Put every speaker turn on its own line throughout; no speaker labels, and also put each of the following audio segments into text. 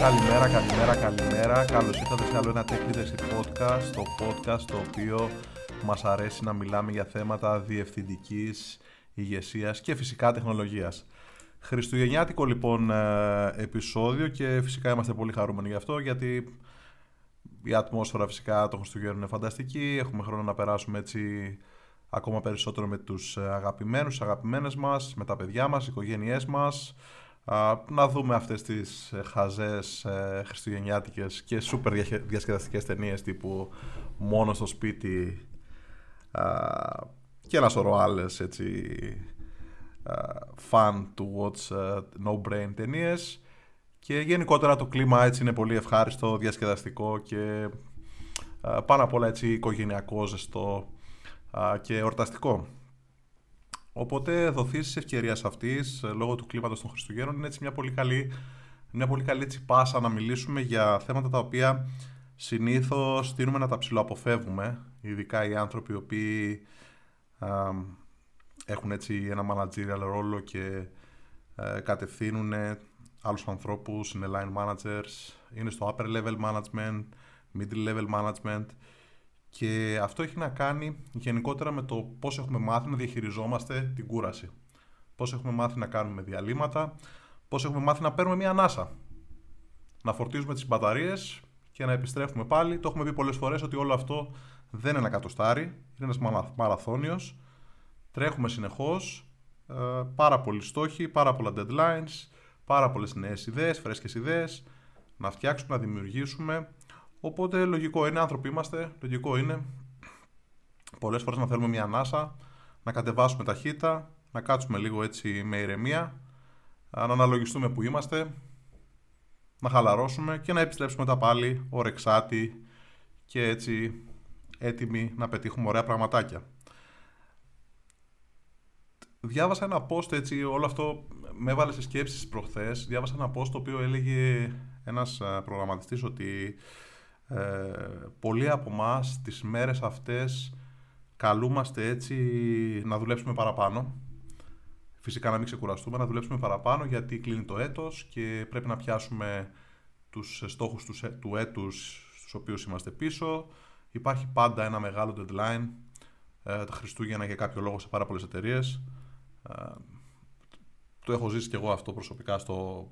Καλημέρα, καλημέρα, καλημέρα. Καλώς ήρθατε σε άλλο ένα Tech Leadership Podcast, το podcast το οποίο μας αρέσει να μιλάμε για θέματα διευθυντικής ηγεσίας και φυσικά τεχνολογίας. Χριστουγεννιάτικο λοιπόν ε, επεισόδιο και φυσικά είμαστε πολύ χαρούμενοι γι' αυτό γιατί η ατμόσφαιρα φυσικά των Χριστουγέννων είναι φανταστική, έχουμε χρόνο να περάσουμε έτσι ακόμα περισσότερο με τους ε, αγαπημένους, αγαπημένες μας, με τα παιδιά μας, οικογένειές μας, να δούμε αυτές τις ε, χαζές ε, χριστουγεννιάτικες και σούπερ διασκεδαστικές ταινίες τύπου μόνο στο σπίτι και ένα σωρό άλλες έτσι fun to watch no brain ταινίες και γενικότερα το κλίμα έτσι είναι πολύ ευχάριστο, διασκεδαστικό και πάνω απ' όλα έτσι οικογενειακό, ζεστό και εορταστικό. Οπότε δοθείς της ευκαιρίας αυτής, λόγω του κλίματος των Χριστουγέννων, είναι έτσι μια πολύ καλή, μια πολύ καλή έτσι πάσα να μιλήσουμε για θέματα τα οποία συνήθως τείνουμε να τα ψηλοαποφεύγουμε, ειδικά οι άνθρωποι οι οποίοι έχουν έτσι ένα managerial ρόλο και ε, κατευθύνουν άλλους ανθρώπους, είναι line managers, είναι στο upper level management, middle level management και αυτό έχει να κάνει γενικότερα με το πώς έχουμε μάθει να διαχειριζόμαστε την κούραση. Πώς έχουμε μάθει να κάνουμε διαλύματα, πώς έχουμε μάθει να παίρνουμε μία ανάσα. Να φορτίζουμε τις μπαταρίες και να επιστρέφουμε πάλι. Το έχουμε πει πολλές φορές ότι όλο αυτό δεν είναι ένα κατοστάρι, είναι ένας μαραθώνιος. Τρέχουμε συνεχώς, ε, πάρα πολλοί στόχοι, πάρα πολλά deadlines, πάρα πολλές νέες ιδέες, φρέσκες ιδέες, να φτιάξουμε, να δημιουργήσουμε Οπότε λογικό είναι, άνθρωποι είμαστε, λογικό είναι πολλές φορές να θέλουμε μια ανάσα, να κατεβάσουμε ταχύτητα, να κάτσουμε λίγο έτσι με ηρεμία, να αναλογιστούμε που είμαστε, να χαλαρώσουμε και να επιστρέψουμε τα πάλι ορεξάτη και έτσι έτοιμοι να πετύχουμε ωραία πραγματάκια. Διάβασα ένα post έτσι, όλο αυτό με έβαλε σε σκέψεις προχθές. Διάβασα ένα post το οποίο έλεγε ένας προγραμματιστής ότι ε, πολλοί από εμάς τις μέρες αυτές καλούμαστε έτσι να δουλέψουμε παραπάνω. Φυσικά να μην ξεκουραστούμε, να δουλέψουμε παραπάνω γιατί κλείνει το έτος και πρέπει να πιάσουμε τους στόχους τους, του έτους στους οποίους είμαστε πίσω. Υπάρχει πάντα ένα μεγάλο deadline, ε, τα Χριστούγεννα για κάποιο λόγο σε πάρα πολλές εταιρείες. Ε, το έχω ζήσει και εγώ αυτό προσωπικά στο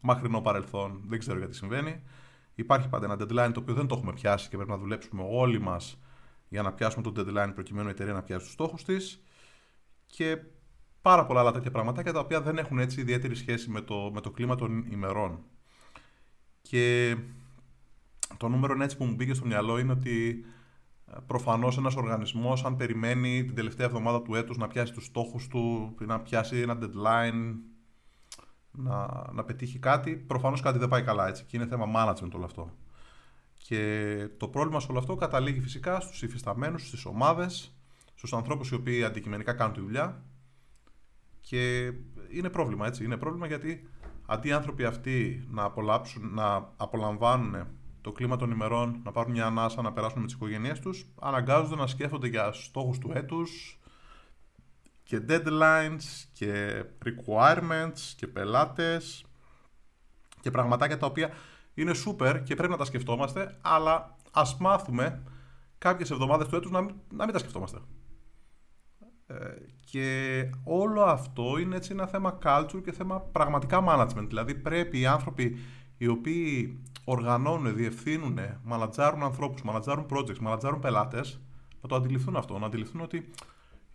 μακρινό παρελθόν, δεν ξέρω γιατί συμβαίνει. Υπάρχει πάντα ένα deadline το οποίο δεν το έχουμε πιάσει και πρέπει να δουλέψουμε όλοι μας για να πιάσουμε το deadline προκειμένου η εταιρεία να πιάσει τους στόχους της. Και πάρα πολλά άλλα τέτοια πραγματάκια τα οποία δεν έχουν έτσι ιδιαίτερη σχέση με το, με το κλίμα των ημερών. Και το νούμερο έτσι που μου μπήκε στο μυαλό είναι ότι ε, προφανώς ένας οργανισμός, αν περιμένει την τελευταία εβδομάδα του έτους να πιάσει τους στόχους του, να πιάσει ένα deadline να, να πετύχει κάτι, προφανώς κάτι δεν πάει καλά έτσι. Και είναι θέμα management όλο αυτό. Και το πρόβλημα σε όλο αυτό καταλήγει φυσικά στους υφισταμένους, στις ομάδες, στους ανθρώπους οι οποίοι αντικειμενικά κάνουν τη δουλειά. Και είναι πρόβλημα έτσι. Είναι πρόβλημα γιατί αντί οι άνθρωποι αυτοί να, απολαύσουν, να απολαμβάνουν το κλίμα των ημερών, να πάρουν μια ανάσα, να περάσουν με τις οικογένειές τους, αναγκάζονται να σκέφτονται για στόχους του έτους, και deadlines και requirements και πελάτες και πραγματάκια τα οποία είναι super και πρέπει να τα σκεφτόμαστε, αλλά ας μάθουμε κάποιες εβδομάδες του έτους να μην, να μην τα σκεφτόμαστε. Ε, και όλο αυτό είναι έτσι ένα θέμα culture και θέμα πραγματικά management. Δηλαδή πρέπει οι άνθρωποι οι οποίοι οργανώνουν, διευθύνουν, μανατζάρουν ανθρώπους, μανατζάρουν projects, μανατζάρουν πελάτες, να το αντιληφθούν αυτό, να αντιληφθούν ότι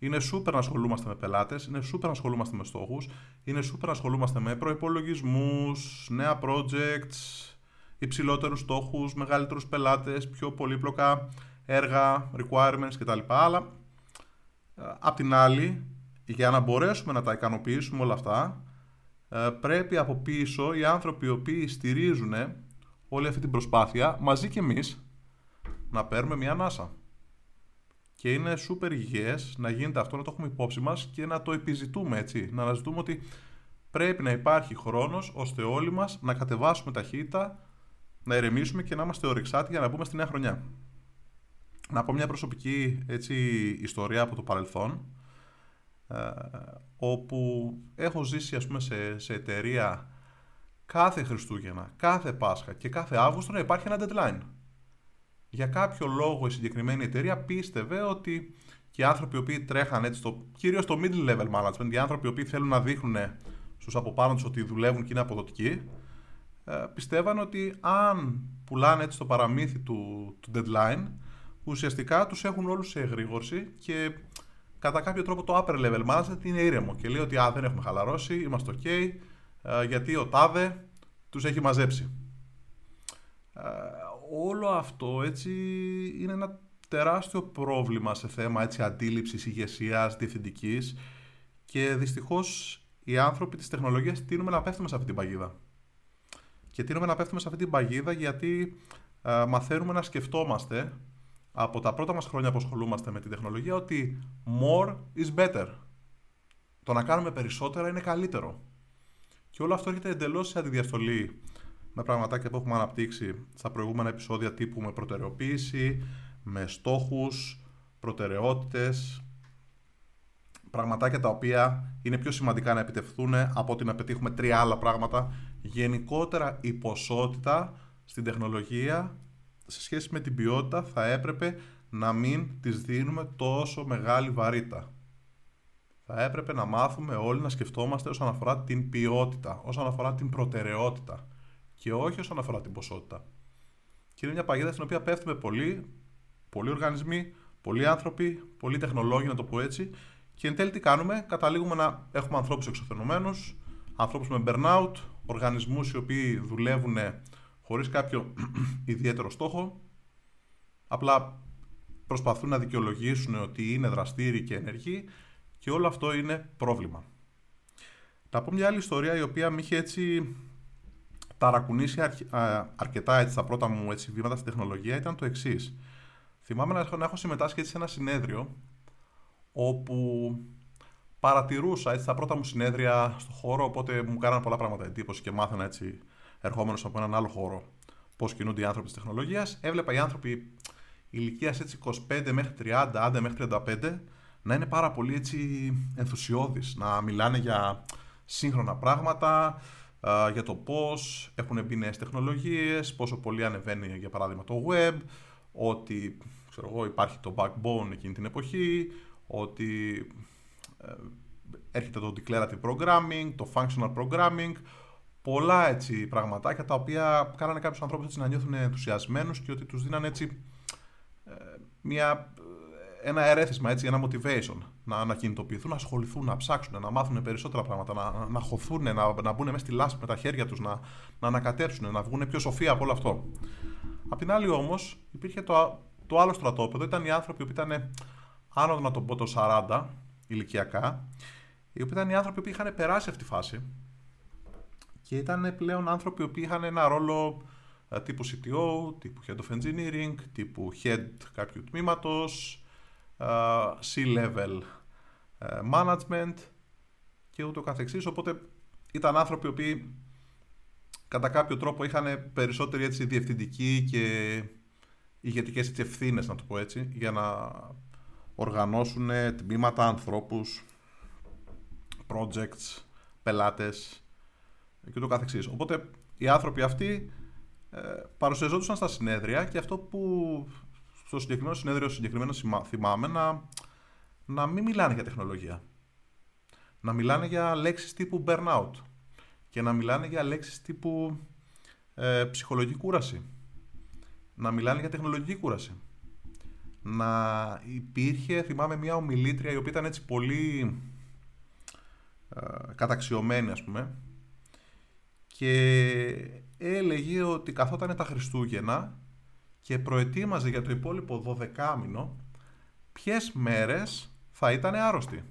είναι σούπερ να ασχολούμαστε με πελάτες, είναι σούπερ να ασχολούμαστε με στόχους, είναι σούπερ να ασχολούμαστε με προπολογισμού, νέα projects, υψηλότερους στόχους, μεγαλύτερους πελάτες, πιο πολύπλοκα έργα, requirements κτλ. Αλλά απ' την άλλη, για να μπορέσουμε να τα ικανοποιήσουμε όλα αυτά, ε, πρέπει από πίσω οι άνθρωποι οι οποίοι στηρίζουν όλη αυτή την προσπάθεια, μαζί και εμείς, να παίρνουμε μια ανάσα και είναι super υγιές να γίνεται αυτό, να το έχουμε υπόψη μας και να το επιζητούμε έτσι. Να αναζητούμε ότι πρέπει να υπάρχει χρόνος ώστε όλοι μας να κατεβάσουμε ταχύτητα, να ηρεμήσουμε και να είμαστε ορεξάτοι για να μπούμε στη νέα χρονιά. Να πω μια προσωπική έτσι, ιστορία από το παρελθόν, ε, όπου έχω ζήσει ας πούμε, σε, σε εταιρεία κάθε Χριστούγεννα, κάθε Πάσχα και κάθε Αύγουστο να υπάρχει ένα deadline. Για κάποιο λόγο η συγκεκριμένη εταιρεία πίστευε ότι και οι άνθρωποι οι οποίοι τρέχαν έτσι, στο, κυρίως στο middle level management, οι άνθρωποι οι οποίοι θέλουν να δείχνουν στους από πάνω τους ότι δουλεύουν και είναι αποδοτικοί, ε, πιστεύαν ότι αν πουλάνε έτσι το παραμύθι του, του deadline, ουσιαστικά τους έχουν όλους σε εγρήγορση και κατά κάποιο τρόπο το upper level management είναι ήρεμο και λέει ότι α, δεν έχουμε χαλαρώσει, είμαστε ok, ε, γιατί ο τάδε τους έχει μαζέψει. Ε, όλο αυτό έτσι είναι ένα τεράστιο πρόβλημα σε θέμα έτσι, αντίληψης, ηγεσίας, διευθυντικής και δυστυχώς οι άνθρωποι της τεχνολογίας τείνουμε να πέφτουμε σε αυτή την παγίδα. Και τείνουμε να πέφτουμε σε αυτή την παγίδα γιατί ε, μαθαίνουμε να σκεφτόμαστε από τα πρώτα μας χρόνια που ασχολούμαστε με την τεχνολογία ότι more is better. Το να κάνουμε περισσότερα είναι καλύτερο. Και όλο αυτό έρχεται εντελώς σε αντιδιαστολή με πραγματάκια που έχουμε αναπτύξει στα προηγούμενα επεισόδια τύπου με προτεραιοποίηση, με στόχους, προτεραιότητες, πραγματάκια τα οποία είναι πιο σημαντικά να επιτευχθούν από ότι να πετύχουμε τρία άλλα πράγματα. Γενικότερα η ποσότητα στην τεχνολογία σε σχέση με την ποιότητα θα έπρεπε να μην της δίνουμε τόσο μεγάλη βαρύτητα. Θα έπρεπε να μάθουμε όλοι να σκεφτόμαστε όσον αφορά την ποιότητα, όσον αφορά την προτεραιότητα και όχι όσον αφορά την ποσότητα. Και είναι μια παγίδα στην οποία πέφτουμε πολύ, πολλοί οργανισμοί, πολλοί άνθρωποι, πολλοί τεχνολόγοι, να το πω έτσι, και εν τέλει τι κάνουμε, καταλήγουμε να έχουμε ανθρώπους εξωθενωμένους, ανθρώπους με burnout, οργανισμούς οι οποίοι δουλεύουν χωρίς κάποιο ιδιαίτερο στόχο, απλά προσπαθούν να δικαιολογήσουν ότι είναι δραστήριοι και ενεργοί και όλο αυτό είναι πρόβλημα. Να πω μια άλλη ιστορία η οποία με είχε έτσι ταρακουνήσει αρκετά έτσι, τα πρώτα μου έτσι, βήματα στην τεχνολογία ήταν το εξής. Θυμάμαι να έχω, να έχω συμμετάσχει έτσι, σε ένα συνέδριο όπου παρατηρούσα έτσι, τα πρώτα μου συνέδρια στο χώρο, οπότε μου κάνανε πολλά πράγματα εντύπωση και μάθαινα έτσι, ερχόμενος από έναν άλλο χώρο, πώς κινούνται οι άνθρωποι της τεχνολογίας. Έβλεπα οι άνθρωποι ηλικίας 25 μέχρι 30, άντε μέχρι 35, να είναι πάρα πολύ έτσι ενθουσιώδεις, να μιλάνε για σύγχρονα πράγματα, για το πώς έχουν μπει νέες τεχνολογίες, πόσο πολύ ανεβαίνει για παράδειγμα το web, ότι ξέρω εγώ, υπάρχει το backbone εκείνη την εποχή, ότι ε, έρχεται το declarative programming, το functional programming, πολλά έτσι πραγματάκια τα οποία κάνανε κάποιους ανθρώπους έτσι να νιώθουν ενθουσιασμένους και ότι τους δίνανε έτσι ε, μια, ε, ένα ερέθισμα, έτσι, ένα motivation να ανακινητοποιηθούν, να ασχοληθούν, να ψάξουν, να μάθουν περισσότερα πράγματα, να, να χωθούν, να, να μπουν μέσα στη λάσπη με τα χέρια τους, να, να ανακατέψουν, να βγουν πιο σοφοί από όλο αυτό. Απ' την άλλη όμως υπήρχε το, το άλλο στρατόπεδο, ήταν οι άνθρωποι που ήταν άνω να το πω το 40 ηλικιακά, οι οποίοι ήταν οι άνθρωποι που είχαν περάσει αυτή τη φάση και ήταν πλέον άνθρωποι που είχαν ένα ρόλο ε, τύπου CTO, τύπου Head of Engineering, τύπου Head κάποιου τμήματος, ε, C-Level ε, Management και ούτω καθεξής. Οπότε ήταν άνθρωποι οι οποίοι κατά κάποιο τρόπο είχαν περισσότερη έτσι, διευθυντική και ηγετικές ευθύνες, να το πω έτσι, για να οργανώσουν τμήματα, ανθρώπους, projects, πελάτες και το καθεξής. Οπότε οι άνθρωποι αυτοί ε, παρουσιαζόντουσαν στα συνέδρια και αυτό που στο συγκεκριμένο συνέδριο συγκεκριμένα θυμάμαι να, να μην μιλάνε για τεχνολογία. Να μιλάνε για λέξεις τύπου burnout και να μιλάνε για λέξεις τύπου ε, ψυχολογική κούραση. Να μιλάνε για τεχνολογική κούραση. Να υπήρχε, θυμάμαι, μια ομιλήτρια η οποία ήταν έτσι πολύ ε, καταξιωμένη, ας πούμε, και έλεγε ότι καθόταν τα Χριστούγεννα και προετοίμαζε για το υπόλοιπο 12 μήνο ποιες μέρες θα ήταν άρρωστη.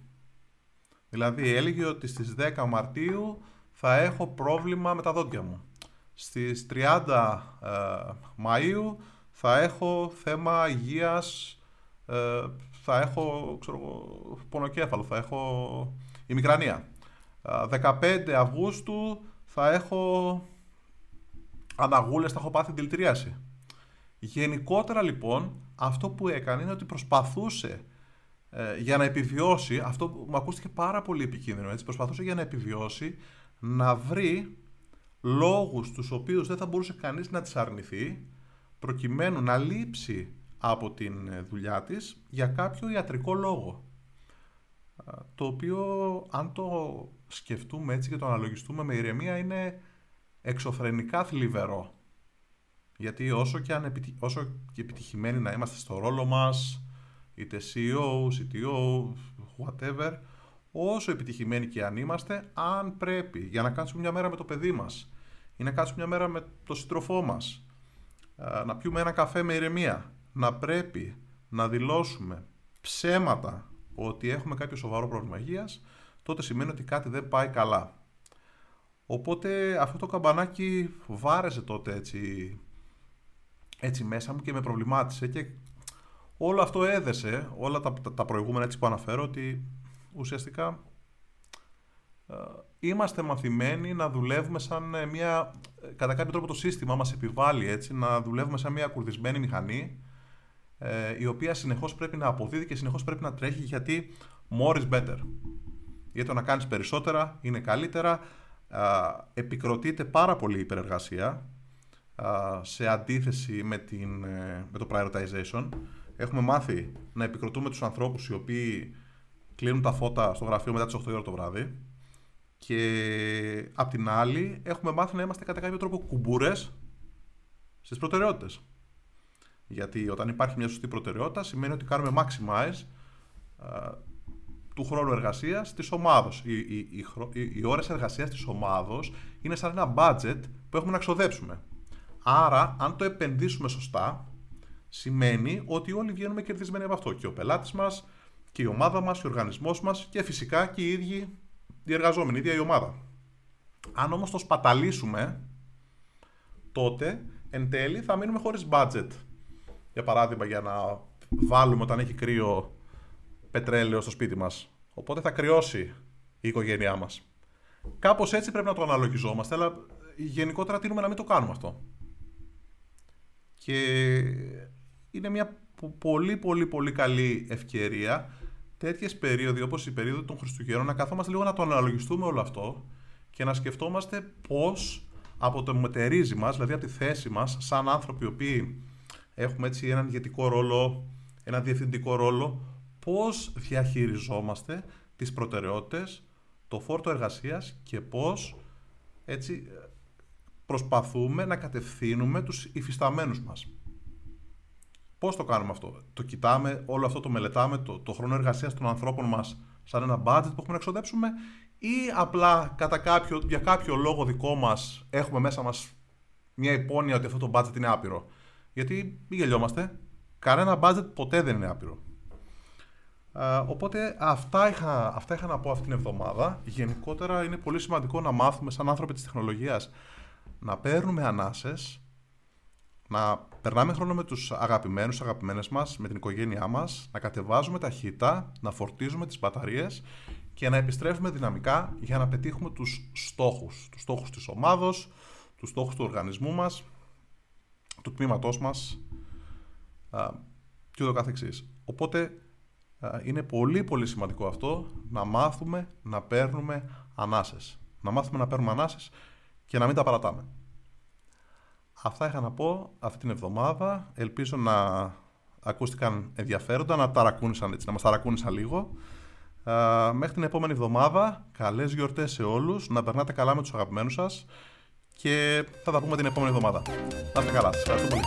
Δηλαδή έλεγε ότι στις 10 Μαρτίου θα έχω πρόβλημα με τα δόντια μου. Στις 30 ε, Μαΐου θα έχω θέμα υγείας, ε, θα έχω ξέρω, πονοκέφαλο, θα έχω ημικρανία. 15 ε, Αυγούστου θα έχω αναγούλες, θα έχω πάθει δηλητηρίαση. Γενικότερα λοιπόν αυτό που έκανε είναι ότι προσπαθούσε ε, για να επιβιώσει, αυτό μου ακούστηκε πάρα πολύ επικίνδυνο, έτσι, προσπαθούσε για να επιβιώσει να βρει λόγους τους οποίους δεν θα μπορούσε κανείς να τις αρνηθεί προκειμένου να λείψει από την ε, δουλειά της για κάποιο ιατρικό λόγο. Το οποίο αν το σκεφτούμε έτσι και το αναλογιστούμε με ηρεμία είναι εξωφρενικά θλιβερό. Γιατί όσο και, αν όσο και επιτυχημένοι να είμαστε στο ρόλο μας, είτε CEO, CTO, whatever, όσο επιτυχημένοι και αν είμαστε, αν πρέπει για να κάτσουμε μια μέρα με το παιδί μας ή να κάτσουμε μια μέρα με το σύντροφό μας, να πιούμε ένα καφέ με ηρεμία, να πρέπει να δηλώσουμε ψέματα ότι έχουμε κάποιο σοβαρό πρόβλημα υγείας, τότε σημαίνει ότι κάτι δεν πάει καλά. Οπότε αυτό το καμπανάκι βάρεσε τότε έτσι, έτσι μέσα μου και με προβλημάτισε και όλο αυτό έδεσε, όλα τα, τα προηγούμενα έτσι που αναφέρω, ότι ουσιαστικά ε, είμαστε μαθημένοι να δουλεύουμε σαν ε, μια, κατά κάποιο τρόπο το σύστημα μας επιβάλλει έτσι, να δουλεύουμε σαν μια κουρδισμένη μηχανή ε, η οποία συνεχώς πρέπει να αποδίδει και συνεχώς πρέπει να τρέχει γιατί more is better. Γιατί το να κάνεις περισσότερα είναι καλύτερα, επικροτείται πάρα πολύ η υπερεργασία σε αντίθεση με, την, με το prioritization. Έχουμε μάθει να επικροτούμε τους ανθρώπους οι οποίοι κλείνουν τα φώτα στο γραφείο μετά τις 8 ώρα το βράδυ και απ' την άλλη έχουμε μάθει να είμαστε κατά κάποιο τρόπο κουμπούρες στις προτεραιότητες. Γιατί όταν υπάρχει μια σωστή προτεραιότητα σημαίνει ότι κάνουμε maximize του χρόνου εργασίας της ομάδος. Οι, οι, οι, οι ώρες εργασίας της ομάδος είναι σαν ένα budget που έχουμε να ξοδέψουμε. Άρα, αν το επενδύσουμε σωστά, σημαίνει ότι όλοι βγαίνουμε κερδισμένοι από αυτό. Και ο πελάτης μας, και η ομάδα μας, και ο οργανισμός μας, και φυσικά και οι ίδιοι οι εργαζόμενοι, η ίδια η ομάδα. Αν όμως το σπαταλήσουμε, τότε εν τέλει θα μείνουμε χωρίς budget. Για παράδειγμα, για να βάλουμε όταν έχει κρύο πετρέλαιο στο σπίτι μας. Οπότε θα κρυώσει η οικογένειά μας. Κάπως έτσι πρέπει να το αναλογιζόμαστε, αλλά γενικότερα τείνουμε να μην το κάνουμε αυτό. Και είναι μια πολύ πολύ πολύ καλή ευκαιρία τέτοιες περίοδοι όπως η περίοδο των Χριστουγέννων να καθόμαστε λίγο να το αναλογιστούμε όλο αυτό και να σκεφτόμαστε πώς από το μετερίζει μας, δηλαδή από τη θέση μας σαν άνθρωποι οι οποίοι έχουμε έτσι έναν ηγετικό ρόλο, ένα διευθυντικό ρόλο, πώς διαχειριζόμαστε τις προτεραιότητες, το φόρτο εργασίας και πώς έτσι προσπαθούμε να κατευθύνουμε τους υφισταμένους μας. Πώς το κάνουμε αυτό; Το κοιτάμε, όλο αυτό το μελετάμε, το, το χρόνο εργασίας των ανθρώπων μας σαν ένα budget που έχουμε να εξοδέψουμε ή απλά κατά κάποιο, για κάποιο λόγο δικό μας έχουμε μέσα μας μια υπόνοια ότι αυτό το budget είναι άπειρο; Γιατί μην γελιόμαστε, κανένα budget ποτέ δεν είναι άπειρο οπότε αυτά είχα, αυτά είχα να πω αυτήν την εβδομάδα. Γενικότερα είναι πολύ σημαντικό να μάθουμε σαν άνθρωποι της τεχνολογίας να παίρνουμε ανάσες, να περνάμε χρόνο με τους αγαπημένους, αγαπημένες μας, με την οικογένειά μας, να κατεβάζουμε ταχύτητα, να φορτίζουμε τις μπαταρίες και να επιστρέφουμε δυναμικά για να πετύχουμε τους στόχους. Τους στόχους της ομάδος, τους στόχους του οργανισμού μας, του τμήματός μας και ούτω καθεξής. Οπότε είναι πολύ πολύ σημαντικό αυτό να μάθουμε να παίρνουμε ανάσες. Να μάθουμε να παίρνουμε ανάσες και να μην τα παρατάμε. Αυτά είχα να πω αυτή την εβδομάδα. Ελπίζω να ακούστηκαν ενδιαφέροντα, να, ταρακούνησαν, έτσι, να μας ταρακούνησαν λίγο. μέχρι την επόμενη εβδομάδα, καλές γιορτές σε όλους, να περνάτε καλά με τους αγαπημένους σας και θα τα πούμε την επόμενη εβδομάδα. Να είστε καλά, σας ευχαριστώ πολύ.